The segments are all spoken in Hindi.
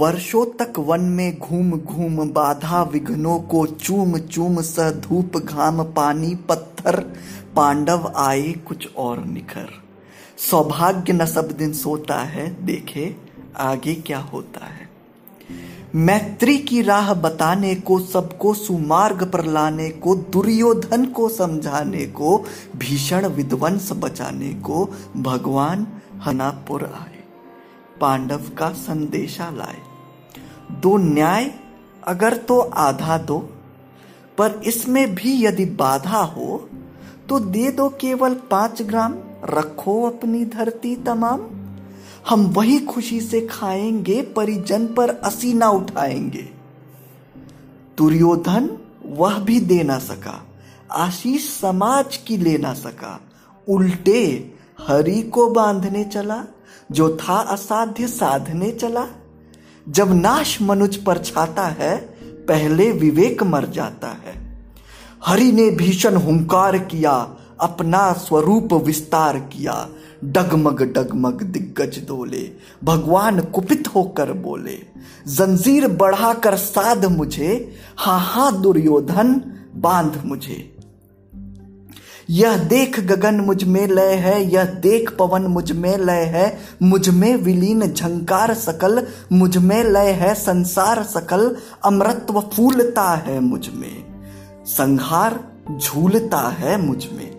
वर्षों तक वन में घूम घूम बाधा विघ्नों को चूम चूम स धूप घाम पानी पत्थर, पांडव आए कुछ और निखर। सौभाग्य न सब दिन सोता है, देखे आगे क्या होता है। मैत्री की राह बताने को, सबको सुमार्ग पर लाने को, दुर्योधन को समझाने को, भीषण विध्वंस बचाने को भगवान हनापुर आए। पांडव का संदेशा लाए। दो न्याय अगर तो आधा दो, पर इसमें भी यदि बाधा हो तो दे दो केवल पाँच ग्राम, रखो अपनी धरती तमाम। हम वही खुशी से खाएँगे, परिजन पर असी ना उठाएँगे। दुर्योधन वह भी दे ना सका, आशीष समाज की ले ना सका। उल्टे हरि को बांधने चला, जो था असाध्य साधने चला। जब नाश मनुज पर छाता है, पहले विवेक मर जाता है। हरि ने भीषण हुंकार किया, अपना स्वरूप विस्तार किया। डगमग डगमग दिग्गज दोले भगवान कुपित होकर बोले, जंजीर बढ़ाकर साध मुझे, हा हा दुर्योधन बाँध मुझे। यह देख गगन मुझमें लय है यह देख पवन मुझमें लय है मुझमें विलीन झंकार सकल मुझमें लय है संसार सकल अमृतव फूलता है मुझमें संहार झूलता है मुझमें।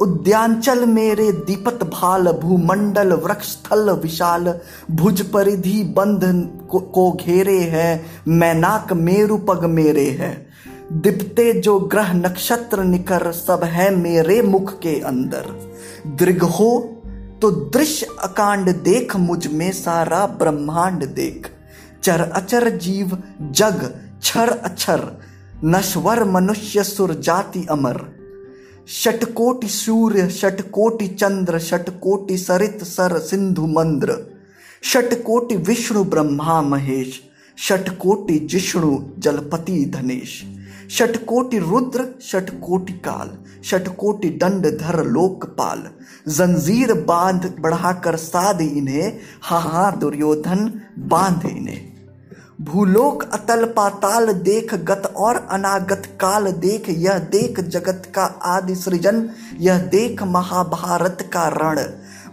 उद्यांचल मेरे दीपत भाल भूमंडल वृक्ष स्थल विशाल भुज परिधि बंध को, को घेरे है मैनाक मेरु पग मेरे है। दिपते जो ग्रह नक्षत्र निकर सब है मेरे मुख के अंदर। दृघ हो तो दृश्य अकांड देख मुझमें सारा ब्रह्मांड देख। चर अचर जीव, जग, छर अक्षर नश्वर मनुष्य, सुर जाति अमर। षटकोटि सूर्य षटकोटि चंद्र षटकोटि सरित सर सिंधु मंद्र। षटकोटि विष्णु ब्रह्मा महेश षटकोटि जिष्णु जलपति धनेश। षटकोटि रुद्र, षटकोटि काल, षटकोटि दंड धर लोकपाल। जंजीर बाँध बढ़ाकर साध इन्हें हा हा दुर्योधन बाँध इन्हें। भूलोक अतल पाताल देख गत और अनागत काल देख, यह देख जगत का आदि सृजन, यह देख महाभारत का रण।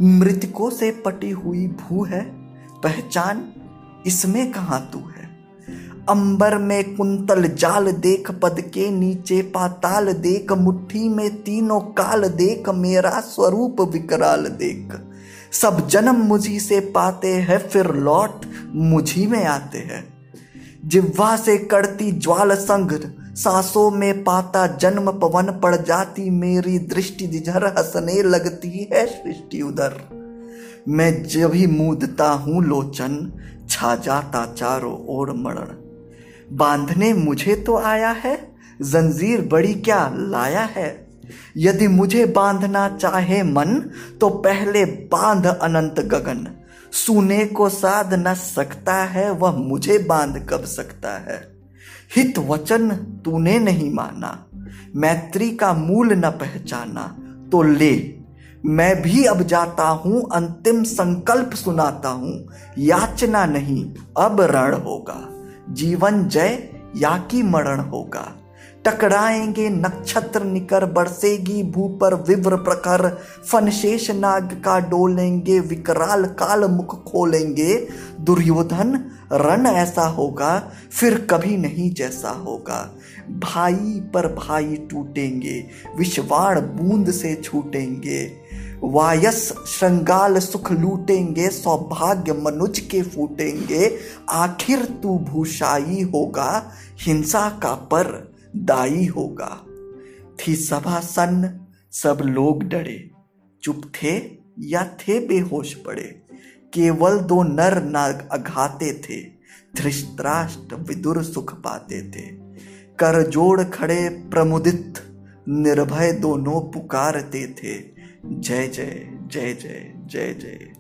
मृतकों से पटी हुई भू है, पहचान इसमें कहा तू है? अंबर में कुंतल जाल देख पद के नीचे पाताल देख, मुट्ठी में तीनों काल देख, मेरा स्वरूप विकराल देख। सब जन्म मुझी से पाते हैं, फिर लौट मुझी में आते हैं। जिह्वा से करती ज्वाल संग, सांसों में पाता जन्म, पवन पड़ जाती, मेरी दृष्टि दिझर हंसने लगती है सृष्टि उधर। मैं जब ही मूदता हूँ, लोचन छा जाता चारों ओर मरण। बांधने मुझे तो आया है, जंजीर बड़ी क्या लाया है। यदि मुझे बांधना चाहे मन तो पहले बाँध अनंत गगन। सुने को साध न सकता है, वह मुझे बाँध कब सकता है। हित वचन तूने नहीं माना, मैत्री का मूल न पहचाना तो ले। मैं भी अब जाता हूँ, अंतिम संकल्प सुनाता हूँ, याचना नहीं, अब रण होगा। जीवन जय या की मरण होगा। टकराएँगे नक्षत्र निकर, बरसेगी भू पर विव्र प्रखर। फनशेष नाग का डोलेंगे विकराल काल मुख खोलेंगे। दुर्योधन, रण ऐसा होगा, फिर कभी नहीं जैसा होगा। भाई पर भाई टूटेंगे विश्वाण बूंद से छूटेंगे। वायस श्रृंगाल सुख लूटेंगे, सौभाग्य मनुज के फूटेंगे। आखिर तू भूषाई होगा, हिंसा का पर दाई होगा। थी सभा सन्न सब लोग डरे। चुप थे या थे बेहोश पड़े? केवल दो नर नाग अघाते थे, धृष्टराष्ट्र विदुर सुख पाते थे। कर जोड़ खड़े प्रमुदित, निर्भय दोनों पुकारते थे। जय जय जय जय जय जय